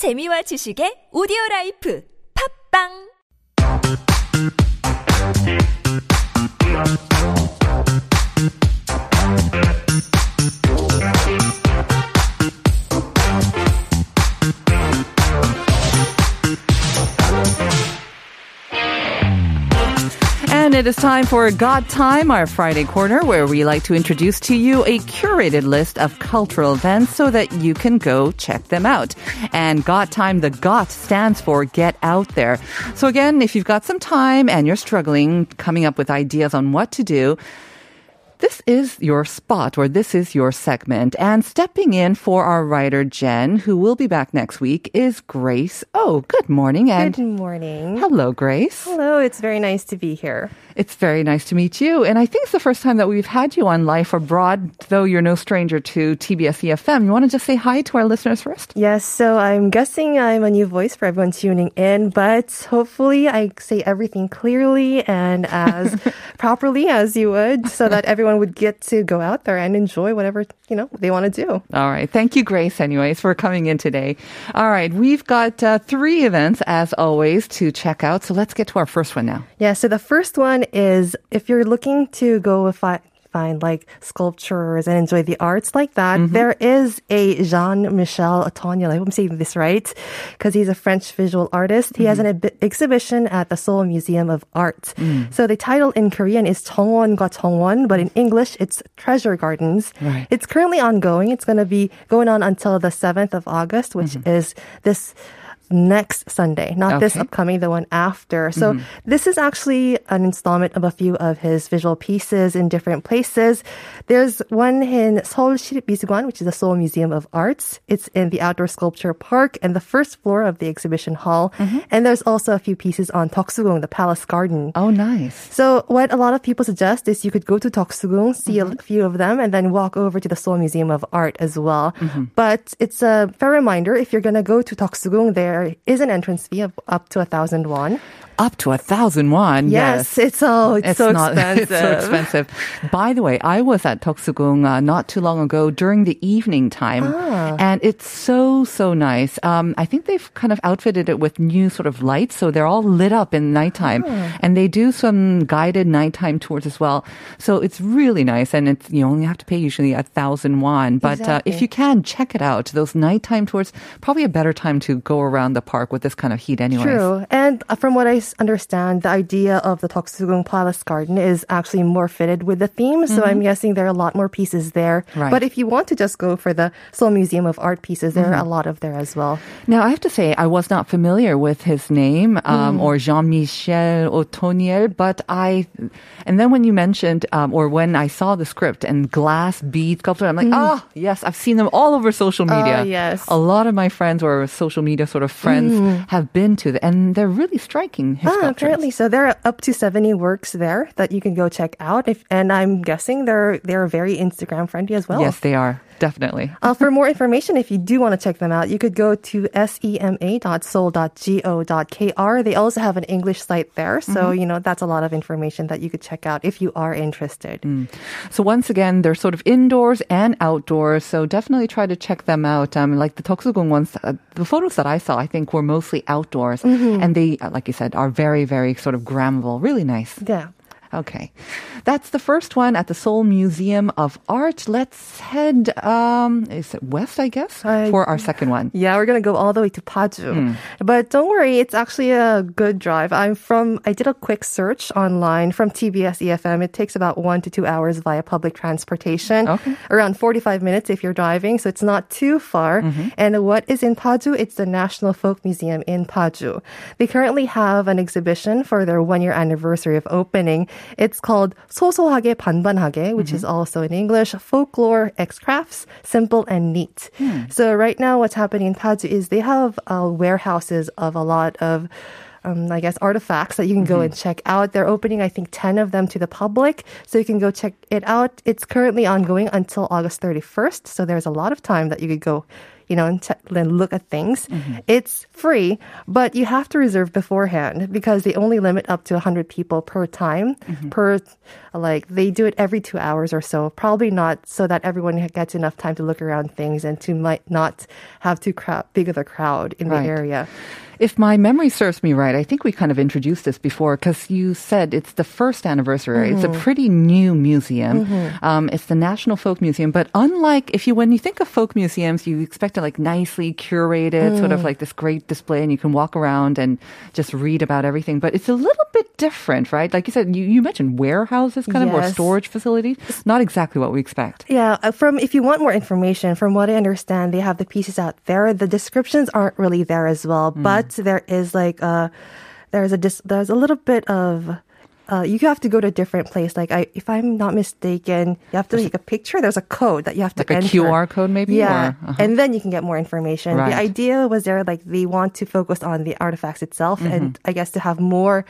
재미와 지식의 오디오 라이프 팝빵 And it is time for GOT Time, our Friday corner, where we like to introduce to you a curated list of cultural events so that you can go check them out. And GOT Time, the GOT stands for Get Out There. So again, if you've got some time and you're struggling coming up with ideas on what to do, is your spot or this is your segment. And stepping in for our writer, Jen, who will be back next week, is Grace. Oh, good morning. And Good morning. hello, Grace. Hello, it's very nice to be here. It's very nice to meet you. And I think it's the first time that we've had you on Life Abroad, though you're no stranger to TBS EFM. You want to just say hi to our listeners first? Yes, so I'm guessing I'm a new voice for everyone tuning in, but hopefully I say everything clearly and as properly as you would so that everyone would get to go out there and enjoy whatever, you know, they want to do. All right. Thank you, Grace, anyways, for coming in today. All right. We've got uh, three events, as always, to check out. So let's get to our first one now. Yeah, so the first one is if you're looking to go fi- find like sculptures and enjoy the arts like that. Mm-hmm. There is a Jean Michel Othoniel. I hope I'm saying this right, because he's a French visual artist. He mm-hmm. has an ab- exhibition at the Seoul Museum of Art. Mm. So the title in Korean is Tongwon Ga Tongwon, but in English it's Treasure Gardens. Right. It's currently ongoing. It's going to be going on until the 7th of August, which mm-hmm. is this next Sunday, not this upcoming, the one after. So mm-hmm. this is actually an installment of a few of his visual pieces in different places. There's one in Seoul Mise관, which is the Seoul Museum of Arts. It's in the outdoor sculpture park and the first floor of the exhibition hall. Mm-hmm. And there's also a few pieces on Toksugung, the palace garden. Oh, nice. So what a lot of people suggest is you could go to Toksugung, see a mm-hmm. few of them, and then walk over to the Seoul Museum of Art as well. But it's a fair reminder if you're gonna go to Toksugung, there is an entrance fee of up to a thousand won. Up to a thousand won. Yes, it's so it's, so not, expensive. It's so expensive. By the way, I was at Toksugung uh, not too long ago during the evening time, Ah. and it's so so nice. Um, I think they've kind of outfitted it with new sort of lights, so they're all lit up in nighttime, Ah. and they do some guided nighttime tours as well. So it's really nice, and it's you only have to pay usually a thousand won, but uh, if you can check it out, those nighttime tours probably a better time to go around the park with this kind of heat, anyway. True. And uh, from what I s- understand, the idea of the Toksugung Palace Garden is actually more fitted with the theme. So I'm guessing there are a lot more pieces there. Right. But if you want to just go for the Seoul Museum of Art pieces, there are a lot of there as well. Now, I have to say, I was not familiar with his name um, Mm. or Jean Michel Othoniel, but I, and then when you mentioned, um, or when I saw the script and glass bead sculpture, I'm like, oh, yes, I've seen them all over social media. Mm. Oh, yes. A lot of my friends or social media sort of friends have been to the, and they're really striking. Mm. Ah, sculptures. apparently so. There are up to 70 works there that you can go check out. If, and I'm guessing they're, they're very Instagram friendly as well. Yes, they are. Definitely. Uh, for more information, if you do want to check them out, you could go to sema.seoul.go.kr. They also have an English site there. So, you know, that's a lot of information that you could check out if you are interested. So once again, they're sort of indoors and outdoors. So definitely try to check them out. Um, like the Toksugung ones, uh, the photos that I saw, I think were mostly outdoors, and they, uh, like you said, are very, very sort of grammable. Really nice. Yeah. Okay, that's the first one at the Seoul Museum of Art. Let's head, um, is it west? I guess I- for our second one. Yeah, we're gonna go all the way to Paju. But don't worry, it's actually a good drive. I'm from I did a quick search online from TBS EFM. It takes about one to two hours via public transportation. Okay. Around 45 minutes if you're driving, so it's not too far. And what is in Paju? It's the National Folk Museum in Paju. They currently have an exhibition for their one year anniversary of opening. It's called 소소하게 반반하게, which is also in English, folklore, X crafts, simple and neat. So right now what's happening in Paju is they have uh, warehouses of a lot of um, I guess artifacts that you can go and check out. They're opening, I think, 10 of them to the public. So you can go check it out. It's currently ongoing until August 31st. So there's a lot of time that you could go you know, and, look at things. Mm-hmm. It's free, but you have to reserve beforehand because they only limit up to 100 people per time, mm-hmm. per, like, they do it every two hours or so. Probably not so that everyone gets enough time to look around things and to might not have too crowd, big of a crowd in Right. the area. If my memory serves me right, I think we kind of introduced this before because you said it's the first anniversary. It's a pretty new museum. Um, it's the National Folk Museum, but unlike if you when you think of folk museums, you expect it like nicely curated, sort of like this great display, and you can walk around and just read about everything. But it's a little bit different, right? Like you said, you, you mentioned warehouses, kind of or storage facilities. Not exactly what we expect. Yeah, uh, from if you want more information, from what I understand, they have the pieces out there. The descriptions aren't really there as well, but there is like a there's a dis, there's a little bit of. Uh, you have to go to a different place. Like I, if I'm not mistaken, you have to take a picture. There's a code that you have to Like a enter. QR code maybe, Yeah, or- uh-huh. and then you can get more information. Right. The idea was there like they want to focus on the artifacts itself, and I guess to have more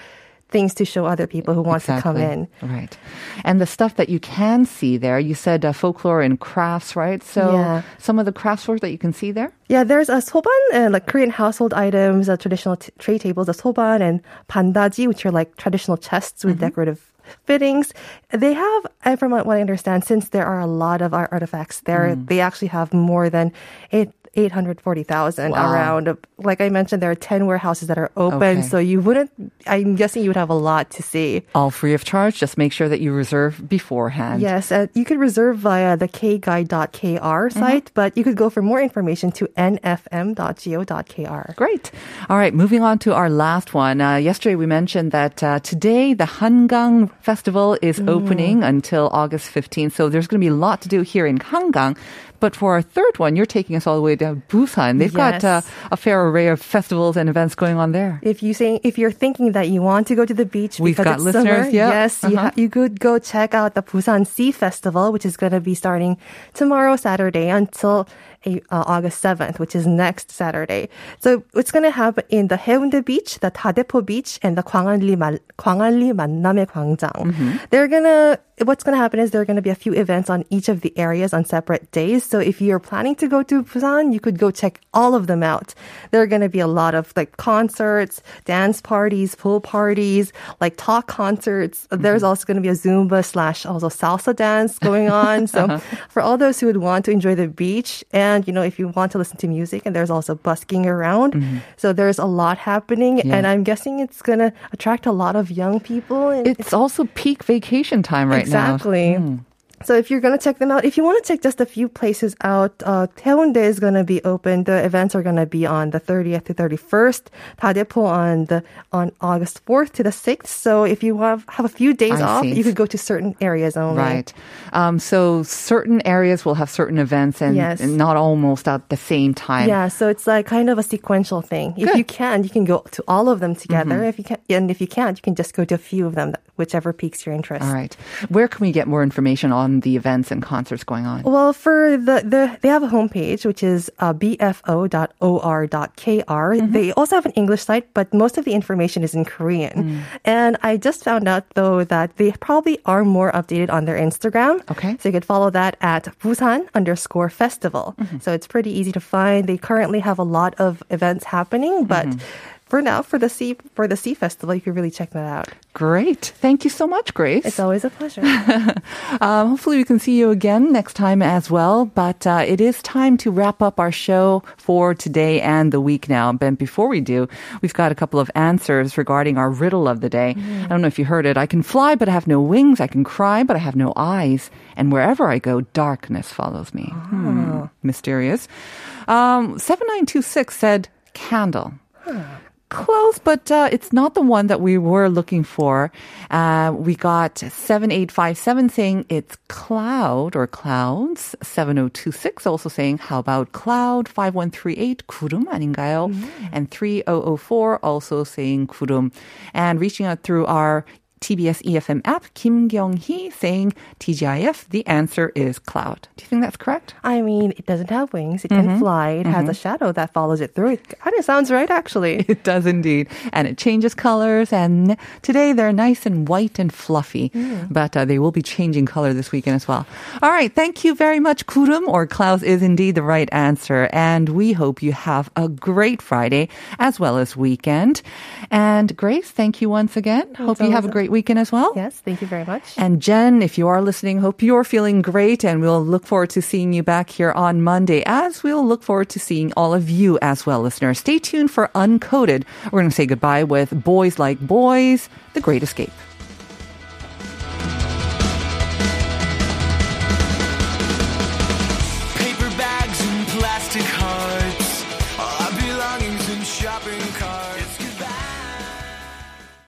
things to show other people who want to come in. Right. And the stuff that you can see there, you said uh, folklore and crafts, right? So Yeah. some of the craft stores that you can see there? Yeah, there's a soban and like Korean household items, uh, traditional t- tray tables, a soban and bandaji, which are like traditional chests with decorative fittings. They have, and from what I understand, since there are a lot of art artifacts there, they actually have more than eight. 840,000 Wow. around. Like I mentioned, there are 10 warehouses that are open. Okay. So you wouldn't, I'm guessing you would have a lot to see. All free of charge. Just make sure that you reserve beforehand. Yes, uh, you could reserve via the kguide.kr site, but you could go for more information to nfm.go.kr. Great. All right, moving on to our last one. Uh, yesterday we mentioned that uh, today the Hangang Festival is Mm. opening until August 15th. So there's going to be a lot to do here in Hangang. But for our third one, you're taking us all the way to Busan. They've got uh, a fair array of festivals and events going on there. If you say if you're thinking that you want to go to the beach We've got it's listeners, summer, yeah. yes, you, Uh-huh. ha- you could go check out the Busan Sea Festival, which is going to be starting tomorrow, Saturday, until uh, August 7th, which is next Saturday. So it's going to happen in the Haeundae Beach, the Dadaepo Beach, and the Gwangalli, Mal- Manname Gwangjang. Mm-hmm. They're going to what's going to happen is there are going to be a few events on each of the areas on separate days. So if you're planning to go to Busan, you could go check all of them out. There are going to be a lot of like concerts, dance parties, pool parties, like talk concerts. Mm-hmm. There's also going to be a Zumba slash also salsa dance going on. So uh-huh. for all those who would want to enjoy the beach and you know, if you want to listen to music and there's also busking around. Mm-hmm. So there's a lot happening Yeah. and I'm guessing it's going to attract a lot of young people. And It's also peak vacation time right now. exactly. now. So if you're gonna check them out, if you want to check just a few places out, uh, Haeundae is gonna be open. The events are gonna be on the 30th to 31st. Dadaepo on the on August 4th to the 6th. So if you have have a few days I off, see. you could go to certain areas only. Right. Um, so certain areas will have certain events and, Yes. and not almost at the same time. Yeah, so it's like kind of a sequential thing. If you can, you can go to all of them together. If you can, and if you can't, you can just go to a few of them, whichever piques your interest. All right. Where can we get more information on the events and concerts going on? Well, for the, the they have a homepage which is uh, bfo.or.kr. Mm-hmm. They also have an English site, but most of the information is in Korean. Mm. And I just found out though that they probably are more updated on their Instagram. Okay. So you could follow that at Busan underscore festival. Mm-hmm. So it's pretty easy to find. They currently have a lot of events happening, but mm-hmm. For now, for the sea for the sea festival, you can really check that out. Great. Thank you so much, Grace. It's always a pleasure. Um, hopefully, we can see you again next time as well. But uh, it is time to wrap up our show for today and the week now. But before we do, we've got a couple of answers regarding our riddle of the day. I don't know if you heard it. I can fly, but I have no wings. I can cry, but I have no eyes. And wherever I go, darkness follows me. Hmm. Mysterious. Um, 7926 said candle Close, but uh, it's not the one that we were looking for. Uh, we got 7857 saying it's cloud or clouds. 7026 also saying, how about cloud? 5138, 구름 아닌가요? And 3004 also saying 구름. And reaching out through our TBS EFM app, Kim Kyung-hee saying TGIF, the answer is cloud. Do you think that's correct? I mean, it doesn't have wings. It can mm-hmm. fly. It has mm-hmm. a shadow that follows it through. It kind of sounds right, actually. It does indeed. And it changes colors. And today they're nice and white and fluffy. Mm. But uh, they will be changing color this weekend as well. All right. Thank you very much. Kurum or clouds is indeed the right answer. And we hope you have a great Friday as well as weekend. And Grace, thank you once again. Hope you have a a- great weekend as well. Yes, thank you very much. And Jen, if you are listening, hope you're feeling great and we'll look forward to seeing you back here on Monday as we'll look forward to seeing all of you as well, listeners. Stay tuned for Uncoded. We're going to say goodbye with Boys Like Boys, The Great Escape.